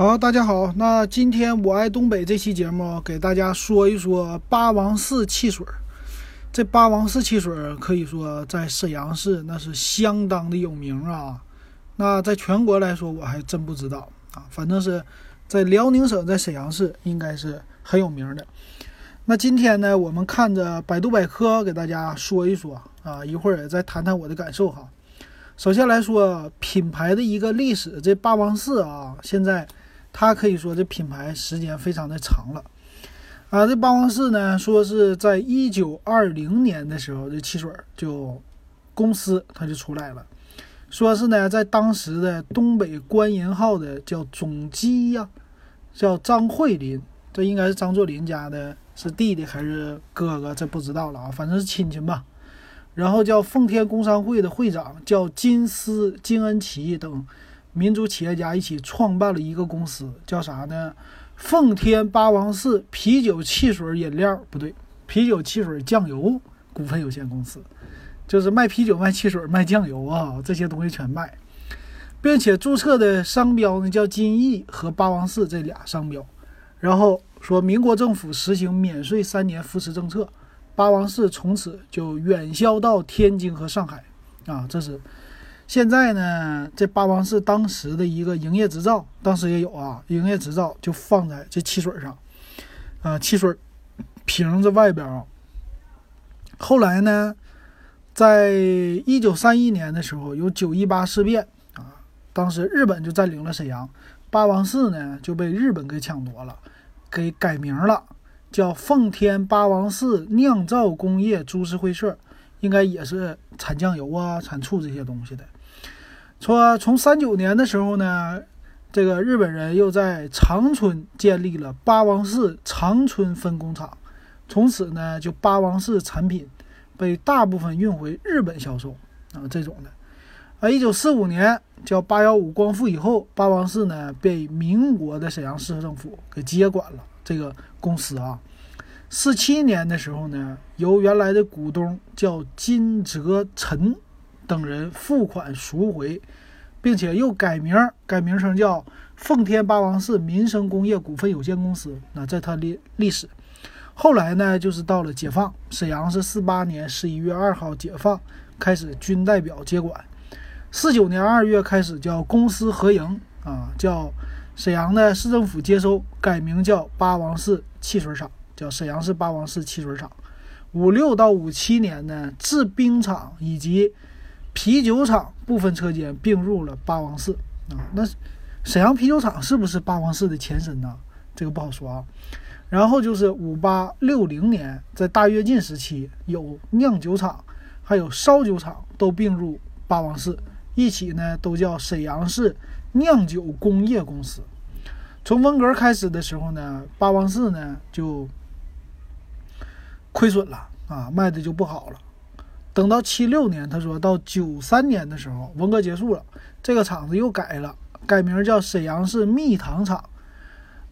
好，大家好，那今天我爱东北这期节目给大家说一说八王寺汽水。这八王寺汽水可以说在沈阳市那是相当的有名啊。那在全国来说，我还真不知道啊。反正是在辽宁省，在沈阳市应该是很有名的。那今天呢，我们看着百度百科给大家说一说啊，一会儿再谈谈我的感受哈。首先来说品牌的一个历史，这八王寺啊，现在。它可以说这品牌时间非常的长了，啊，这八王寺呢，说是在一九二零年的时候，这汽水就公司它就出来了，说是呢，在当时的东北官银号的叫总机呀，叫张惠林，这应该是张作霖家的，是弟弟还是哥哥，这不知道了啊，反正是亲戚吧。然后叫奉天工商会的会长叫金思金恩奇等。民族企业家一起创办了一个公司，叫啥呢？奉天八王寺啤酒汽水饮料不对，啤酒汽水酱油股份有限公司，就是卖啤酒、卖汽水、卖酱油啊，这些东西全卖，并且注册的商标呢叫金逸和八王寺这俩商标。然后说民国政府实行免税三年扶持政策，八王寺从此就远销到天津和上海啊，这是。现在呢，这八王寺当时的一个营业执照，当时也有啊，营业执照就放在这汽水上，啊，汽水瓶子外边啊。后来呢，在一九三一年的时候，有九一八事变啊，当时日本就占领了沈阳，八王寺呢就被日本给抢夺了，给改名了，叫奉天八王寺酿造工业株式会社，应该也是产酱油啊、产醋这些东西的。说从三九年的时候呢，这个日本人又在长春建立了八王寺长春分工厂，从此呢，就八王寺产品被大部分运回日本销售啊，这种的。啊，一九四五年叫八幺五光复以后，八王寺呢被民国的沈阳市政府给接管了这个公司啊。四七年的时候呢，由原来的股东叫金泽臣。等人付款赎回，并且又改名，改名称叫奉天八王寺民生工业股份有限公司。那在它历历史，后来呢，就是到了解放，沈阳是四八年十一月二号解放，开始军代表接管。四九年二月开始叫公私合营啊，叫沈阳的市政府接收，改名叫八王寺汽水厂，叫沈阳市八王寺汽水厂。五六到五七年呢，制冰厂以及啤酒厂部分车间并入了八王寺啊，那沈阳啤酒厂是不是八王寺的前身呢？这个不好说啊。然后就是五八六零年，在大跃进时期，有酿酒厂，还有烧酒厂都并入八王寺，一起呢都叫沈阳市酿酒工业公司。从文革开始的时候呢，八王寺呢就亏损了啊，卖的就不好了。等到七六年，他说到九三年的时候，文革结束了，这个厂子又改了，改名叫沈阳市蜜糖厂。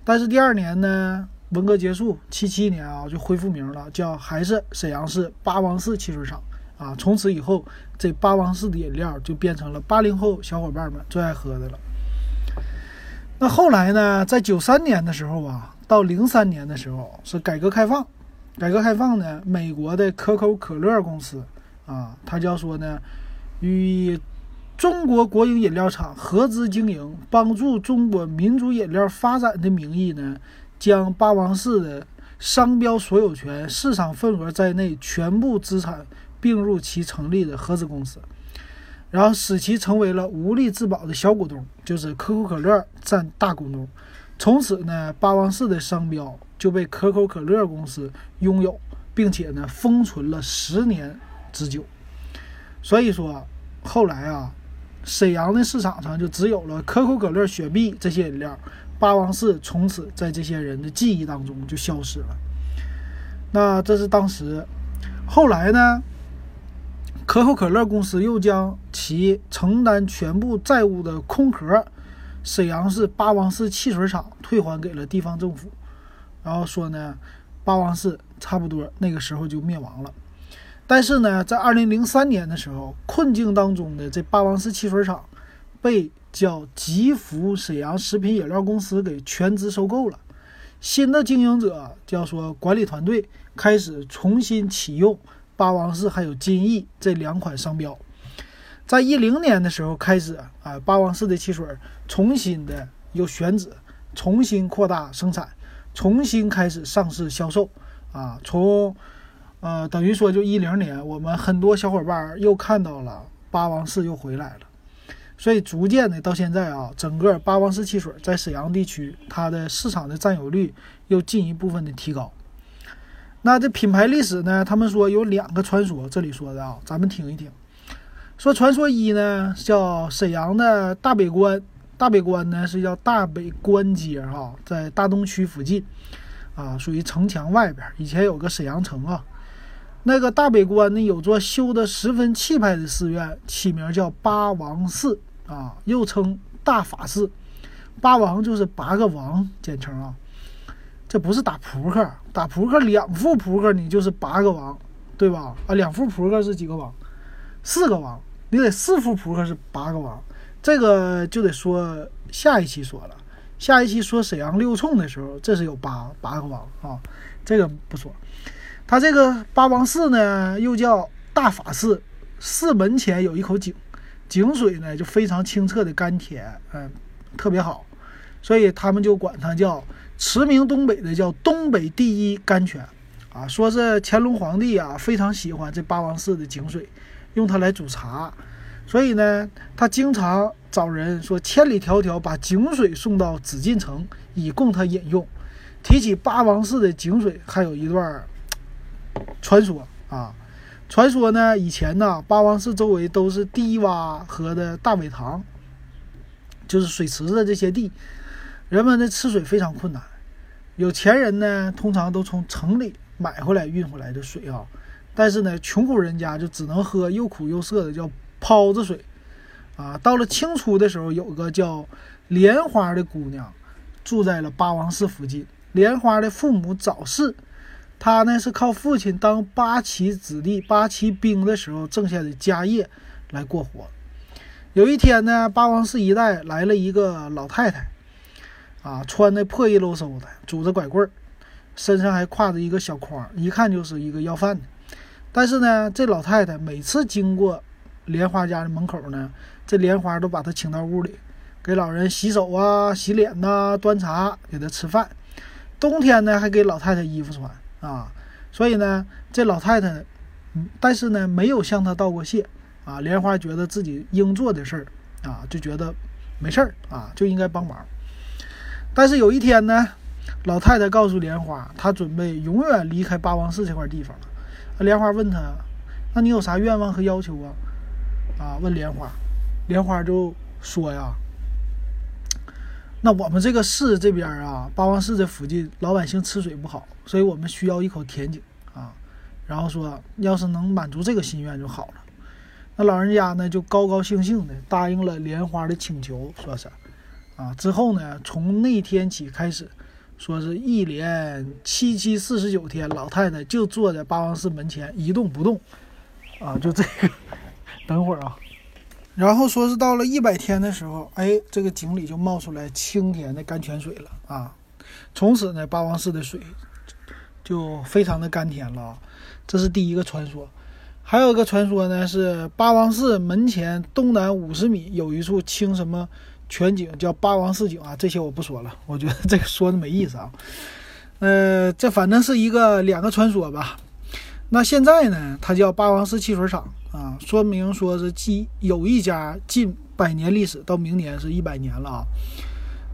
但是第二年呢，文革结束，七七年啊就恢复名了，叫还是沈阳市八王寺汽水厂啊。从此以后，这八王寺的饮料就变成了八零后小伙伴们最爱喝的了。那后来呢，在九三年的时候啊，到零三年的时候是改革开放，改革开放呢，美国的可口可乐公司。啊，他叫说呢，与中国国营饮料厂合资经营，帮助中国民族饮料发展的名义呢，将八王寺的商标所有权、市场份额在内全部资产并入其成立的合资公司，然后使其成为了无力自保的小股东，就是可口可乐占大股东。从此呢，八王寺的商标就被可口可乐公司拥有，并且呢，封存了十年。之久，所以说后来啊，沈阳的市场上就只有了可口可乐、雪碧这些饮料，八王寺从此在这些人的记忆当中就消失了。那这是当时，后来呢，可口可乐公司又将其承担全部债务的空壳沈阳市八王寺汽水厂退还给了地方政府，然后说呢，八王寺差不多那个时候就灭亡了。但是呢，在二零零三年的时候，困境当中的这八王寺汽水厂被叫吉福沈阳食品饮料公司给全资收购了。新的经营者叫说管理团队开始重新启用八王寺还有金逸这两款商标。在一零年的时候开始啊，八王寺的汽水重新的又选址，重新扩大生产，重新开始上市销售啊。从呃等于说就一零年，我们很多小伙伴又看到了八王寺又回来了，所以逐渐的到现在啊，整个八王寺汽水在沈阳地区它的市场的占有率又进一部分的提高。那这品牌历史呢？他们说有两个传说，这里说的啊，咱们听一听。说传说一呢，叫沈阳的大北关，大北关呢是叫大北关街哈，在大东区附近，啊，属于城墙外边。以前有个沈阳城啊，那个大北关呢有座修得十分气派的寺院，起名叫八王寺啊，又称大法寺。八王就是八个王，简称啊。这不是打扑克，打扑克两副扑克你就是八个王，对吧？啊，两副扑克是几个王？四个王。你得四副扑克是八个王，这个就得说下一期说了。下一期说沈阳六冲的时候，这是有八八个王啊，这个不说。它这个八王寺呢，又叫大法寺，寺门前有一口井，井水呢就非常清澈的甘甜，嗯，特别好，所以他们就管它叫驰名东北的叫东北第一甘泉啊。说是乾隆皇帝啊非常喜欢这八王寺的井水。用它来煮茶，所以呢，他经常找人说千里迢迢把井水送到紫禁城，以供他饮用。提起八王寺的井水，还有一段传说啊。传说呢，以前呢，八王寺周围都是低洼河的大苇塘，就是水池子这些地，人们的吃水非常困难。有钱人呢，通常都从城里买回来运回来的水啊。但是呢，穷苦人家就只能喝又苦又涩的叫泡子水，啊，到了清初的时候，有个叫莲花的姑娘，住在了八王寺附近。莲花的父母早逝，他呢是靠父亲当八旗子弟、八旗兵的时候挣下的家业来过活。有一天呢，八王寺一带来了一个老太太，啊，穿的破衣漏嗖的，拄着拐棍儿，身上还挎着一个小筐，一看就是一个要饭的。但是呢，这老太太每次经过莲花家的门口呢，这莲花都把她请到屋里，给老人洗手啊、洗脸呐、端茶给她吃饭。冬天呢，还给老太太衣服穿啊。所以呢，这老太太，但是呢，没有向她道过谢啊。莲花觉得自己应做的事儿啊，就觉得没事儿啊，就应该帮忙。但是有一天呢，老太太告诉莲花，她准备永远离开八王寺这块地方了。莲花问他：“那你有啥愿望和要求啊？”啊，问莲花，莲花就说呀：“那我们这个市这边啊，八王寺这附近老百姓吃水不好，所以我们需要一口甜井啊。然后说，要是能满足这个心愿就好了。那老人家呢，就高高兴兴的答应了莲花的请求，说是啊。之后呢，从那天起开始。”说是一连七七四十九天，老太太就坐在八王寺门前一动不动，啊，就这个。等会儿啊，然后说是到了一百天的时候，哎，这个井里就冒出来清甜的甘泉水了啊。从此呢，八王寺的水就非常的甘甜了。这是第一个传说。还有一个传说呢，是八王寺门前东南五十米有一处清什么。全景叫八王寺井啊，这些我不说了，我觉得这个说的没意思啊。呃，这反正是一个两个传说吧。那现在呢，它叫八王寺汽水厂啊，说明说是近有一家近百年历史，到明年是一百年了啊。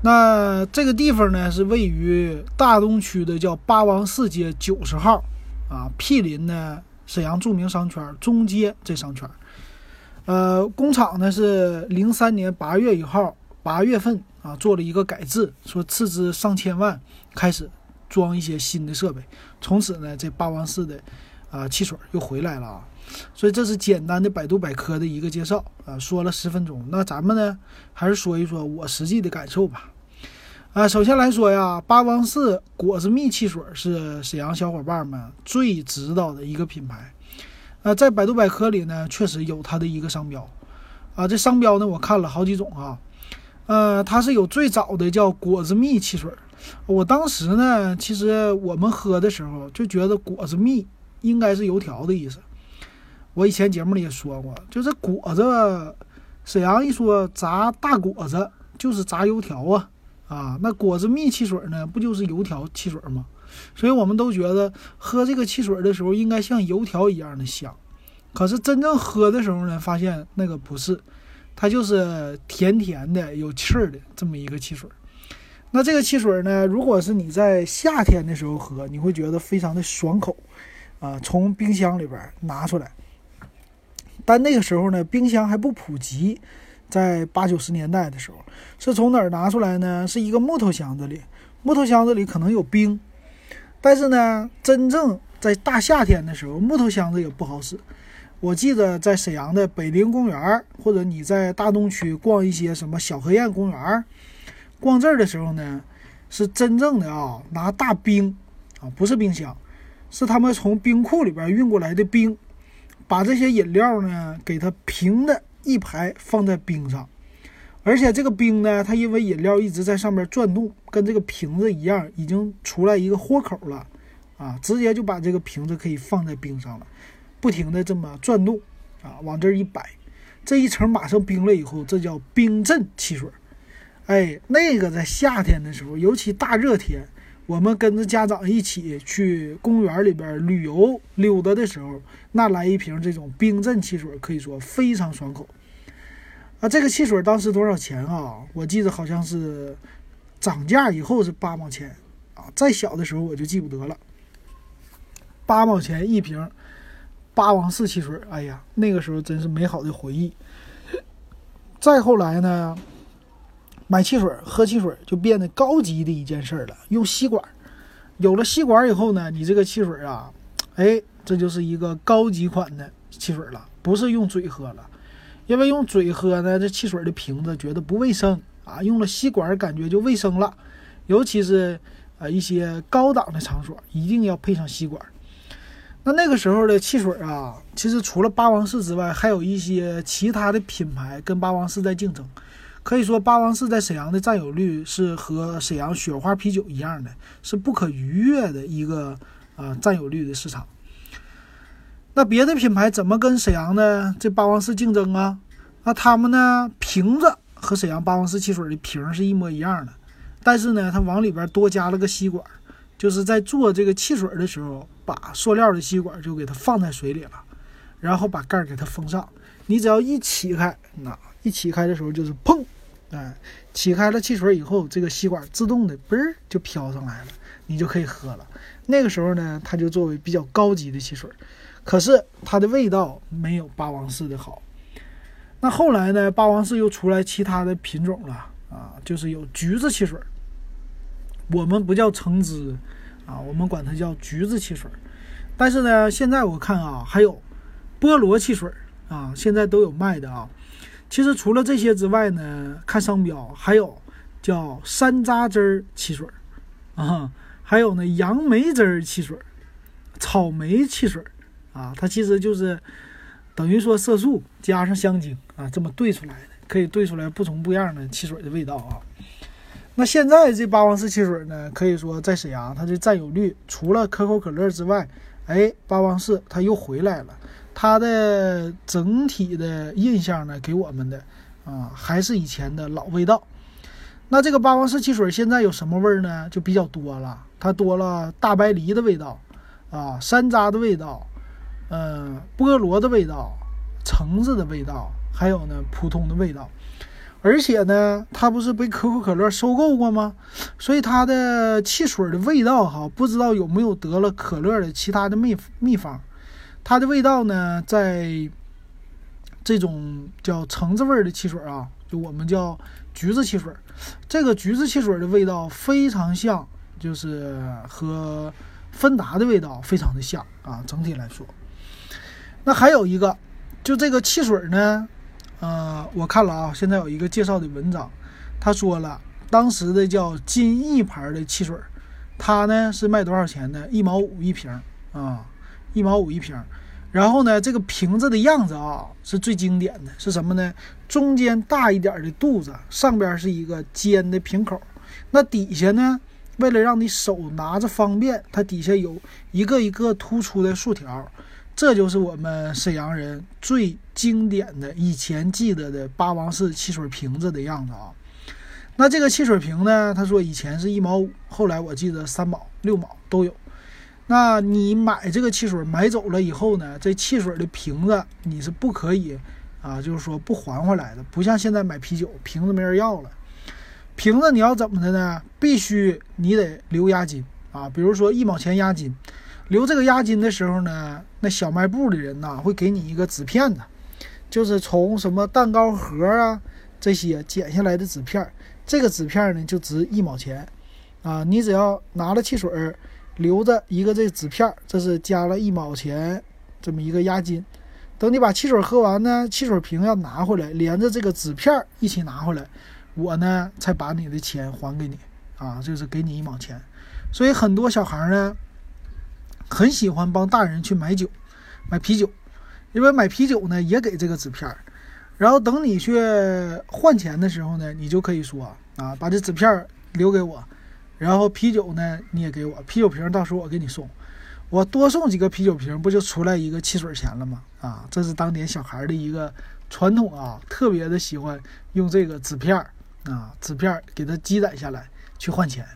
那这个地方呢，是位于大东区的叫八王寺街九十号啊，毗邻呢沈阳著名商圈中街这商圈。呃，工厂呢是零三年八月一号。八月份啊，做了一个改制，说斥资上千万开始装一些新的设备。从此呢，这八王寺的啊汽水又回来了啊。所以这是简单的百度百科的一个介绍啊，说了十分钟。那咱们呢，还是说一说我实际的感受吧。啊，首先来说呀，八王寺果子蜜汽水是沈阳小伙伴们最知道的一个品牌。啊，在百度百科里呢，确实有它的一个商标。啊，这商标呢我看了好几种啊，呃，它是有最早的叫果子蜜汽水。我当时呢，其实我们喝的时候就觉得果子蜜应该是油条的意思。我以前节目里也说过，就是果子，沈阳一说炸大果子就是炸油条啊啊，那果子蜜汽水呢，不就是油条汽水吗？所以我们都觉得喝这个汽水的时候应该像油条一样的香。可是真正喝的时候呢，发现那个不是，它就是甜甜的、有气儿的这么一个汽水。那这个汽水呢，如果是你在夏天的时候喝，你会觉得非常的爽口，啊，从冰箱里边拿出来。但那个时候呢，冰箱还不普及，在八九十年代的时候，是从哪儿拿出来呢？是一个木头箱子里，木头箱子里可能有冰，但是呢，真正在大夏天的时候，木头箱子也不好使。我记得在沈阳的北陵公园，或者你在大东区逛一些什么小河堰公园。逛这儿的时候呢，是真正的啊，拿大冰啊，不是冰箱，是他们从冰库里边运过来的冰，把这些饮料呢给它平的一排放在冰上，而且这个冰呢，它因为饮料一直在上面转动，跟这个瓶子一样，已经出来一个豁口了啊，直接就把这个瓶子可以放在冰上了，不停的这么转动啊，往这一摆，这一层马上冰了以后，这叫冰镇汽水。哎，那个在夏天的时候，尤其大热天，我们跟着家长一起去公园里边旅游溜达的时候，那来一瓶这种冰镇汽水，可以说非常爽口。啊，这个汽水当时多少钱啊？我记得好像是涨价以后是八毛钱啊。再小的时候我就记不得了，八毛钱一瓶八王寺汽水。哎呀，那个时候真是美好的回忆。再后来呢？买汽水、喝汽水就变得高级的一件事了。用吸管，有了吸管以后呢，你这个汽水啊，哎，这就是一个高级款的汽水了，不是用嘴喝了。因为用嘴喝呢，这汽水的瓶子觉得不卫生啊。用了吸管，感觉就卫生了。尤其是啊一些高档的场所，一定要配上吸管。那那个时候的汽水啊，其实除了八王寺之外，还有一些其他的品牌跟八王寺在竞争。可以说，八王寺在沈阳的占有率是和沈阳雪花啤酒一样的，是不可逾越的一个啊占有率的市场。那别的品牌怎么跟沈阳的这八王寺竞争啊？那他们呢瓶子和沈阳八王寺汽水的瓶是一模一样的，但是呢，它往里边多加了个吸管，就是在做这个汽水的时候，把塑料的吸管就给它放在水里了，然后把盖给它封上。你只要一起开，那一起开的时候就是砰。哎，起开了汽水以后，这个吸管自动的嘣就飘上来了，你就可以喝了。那个时候呢，它就作为比较高级的汽水，可是它的味道没有八王寺的好。那后来呢，八王寺又出来其他的品种了啊，就是有橘子汽水，我们不叫橙汁啊，我们管它叫橘子汽水。但是呢，现在我看啊，还有菠萝汽水啊，现在都有卖的啊。其实除了这些之外呢，看商标还有叫山楂汁儿汽水儿啊，还有呢杨梅汁儿汽水儿、草莓汽水儿啊，它其实就是等于说色素加上香精啊这么兑出来的，可以兑出来不同不一样的汽水的味道啊。那现在这八王寺汽水呢，可以说在沈阳它的占有率除了可口可乐之外，哎，八王寺它又回来了。它的整体的印象呢，给我们的啊，还是以前的老味道。那这个八王寺汽水现在有什么味儿呢？就比较多了，它多了大白梨的味道，啊，山楂的味道，嗯，菠萝的味道，橙子的味道，还有呢普通的味道。而且呢，它不是被可口可乐收购过吗？所以它的汽水的味道哈，不知道有没有得了可乐的其他的秘秘方。它的味道呢，在这种叫橙子味的汽水啊，就我们叫橘子汽水。这个橘子汽水的味道非常像，就是和芬达的味道非常的像啊。整体来说，那还有一个，就这个汽水呢，呃，我看了啊，现在有一个介绍的文章，他说了，当时的叫金逸牌的汽水，它呢是卖多少钱呢？一毛五一瓶啊。一毛五一瓶，然后呢，这个瓶子的样子啊是最经典的，是什么呢？中间大一点的肚子，上边是一个尖的瓶口，那底下呢，为了让你手拿着方便，它底下有一个一个突出的竖条，这就是我们沈阳人最经典的以前记得的八王寺汽水瓶子的样子啊。那这个汽水瓶呢，他说以前是一毛五，后来我记得三毛、六毛都有。那你买这个汽水买走了以后呢，这汽水的瓶子你是不可以啊，就是说不还回来的，不像现在买啤酒瓶子没人要了，瓶子你要怎么的呢？必须你得留押金啊，比如说一毛钱押金，留这个押金的时候呢，那小卖部的人呐会给你一个纸片子，就是从什么蛋糕盒啊这些剪下来的纸片，这个纸片呢就值一毛钱啊，你只要拿了汽水。留着一个这纸片儿，这是加了一毛钱这么一个押金。等你把汽水喝完呢，汽水瓶要拿回来，连着这个纸片儿一起拿回来，我呢才把你的钱还给你啊，就是给你一毛钱。所以很多小孩呢很喜欢帮大人去买酒，买啤酒，因为买啤酒呢也给这个纸片儿，然后等你去换钱的时候呢，你就可以说啊，把这纸片儿留给我。然后啤酒呢，你也给我啤酒瓶，到时候我给你送，我多送几个啤酒瓶，不就出来一个汽水钱了吗？啊，这是当年小孩的一个传统啊，特别的喜欢用这个纸片儿啊，纸片儿给它积攒下来去换钱，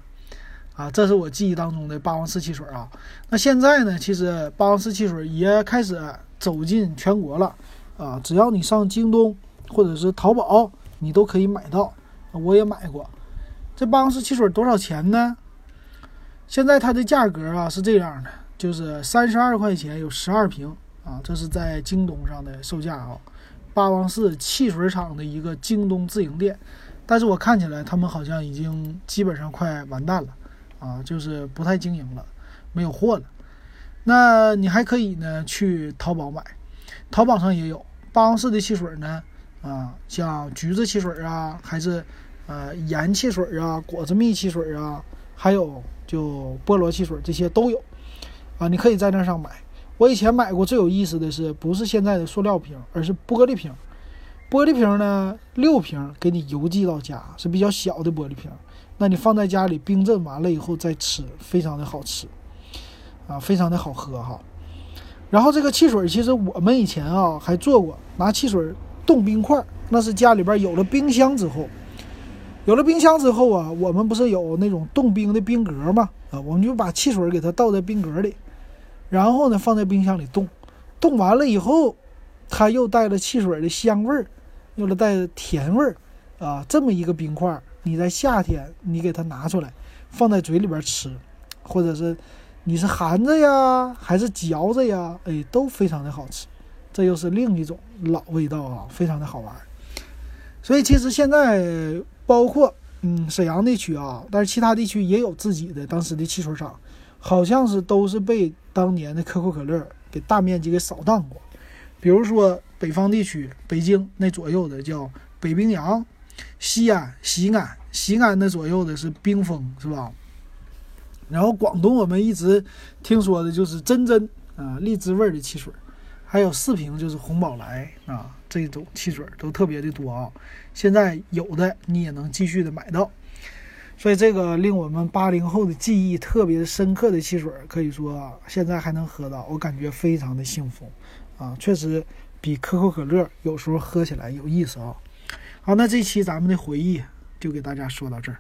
啊，这是我记忆当中的霸王式汽水啊。那现在呢，其实霸王式汽水也开始走进全国了啊，只要你上京东或者是淘宝，你都可以买到，我也买过。这八王寺汽水多少钱呢？现在它的价格啊是这样的，就是三十二块钱有十二瓶啊，这是在京东上的售价啊。八王寺汽水厂的一个京东自营店，但是我看起来他们好像已经基本上快完蛋了啊，就是不太经营了，没有货了。那你还可以呢去淘宝买，淘宝上也有八王寺的汽水呢啊，像橘子汽水啊，还是。呃，盐汽水啊，果子蜜汽水啊，还有就菠萝汽水，这些都有啊。你可以在那上买。我以前买过最有意思的是，不是现在的塑料瓶，而是玻璃瓶。玻璃瓶呢，六瓶给你邮寄到家，是比较小的玻璃瓶。那你放在家里冰镇完了以后再吃，非常的好吃啊，非常的好喝哈。然后这个汽水，其实我们以前啊还做过，拿汽水冻冰块，那是家里边有了冰箱之后。有了冰箱之后啊，我们不是有那种冻冰的冰格吗？啊，我们就把汽水给它倒在冰格里，然后呢放在冰箱里冻，冻完了以后，它又带了汽水的香味儿，又了带甜味儿，啊，这么一个冰块，你在夏天你给它拿出来，放在嘴里边吃，或者是你是含着呀，还是嚼着呀，哎，都非常的好吃，这又是另一种老味道啊，非常的好玩。所以其实现在。包括嗯沈阳地区啊，但是其他地区也有自己的当时的汽水厂，好像是都是被当年的可口可乐给大面积给扫荡过。比如说北方地区，北京那左右的叫北冰洋，西安西安西安那左右的是冰峰，是吧？然后广东我们一直听说的就是真真啊荔枝味的汽水，还有四平就是红宝来啊。这种汽水都特别的多啊，现在有的你也能继续的买到，所以这个令我们八零后的记忆特别深刻的汽水，可以说啊现在还能喝到，我感觉非常的幸福啊，确实比可口可乐有时候喝起来有意思啊。好，那这期咱们的回忆就给大家说到这儿。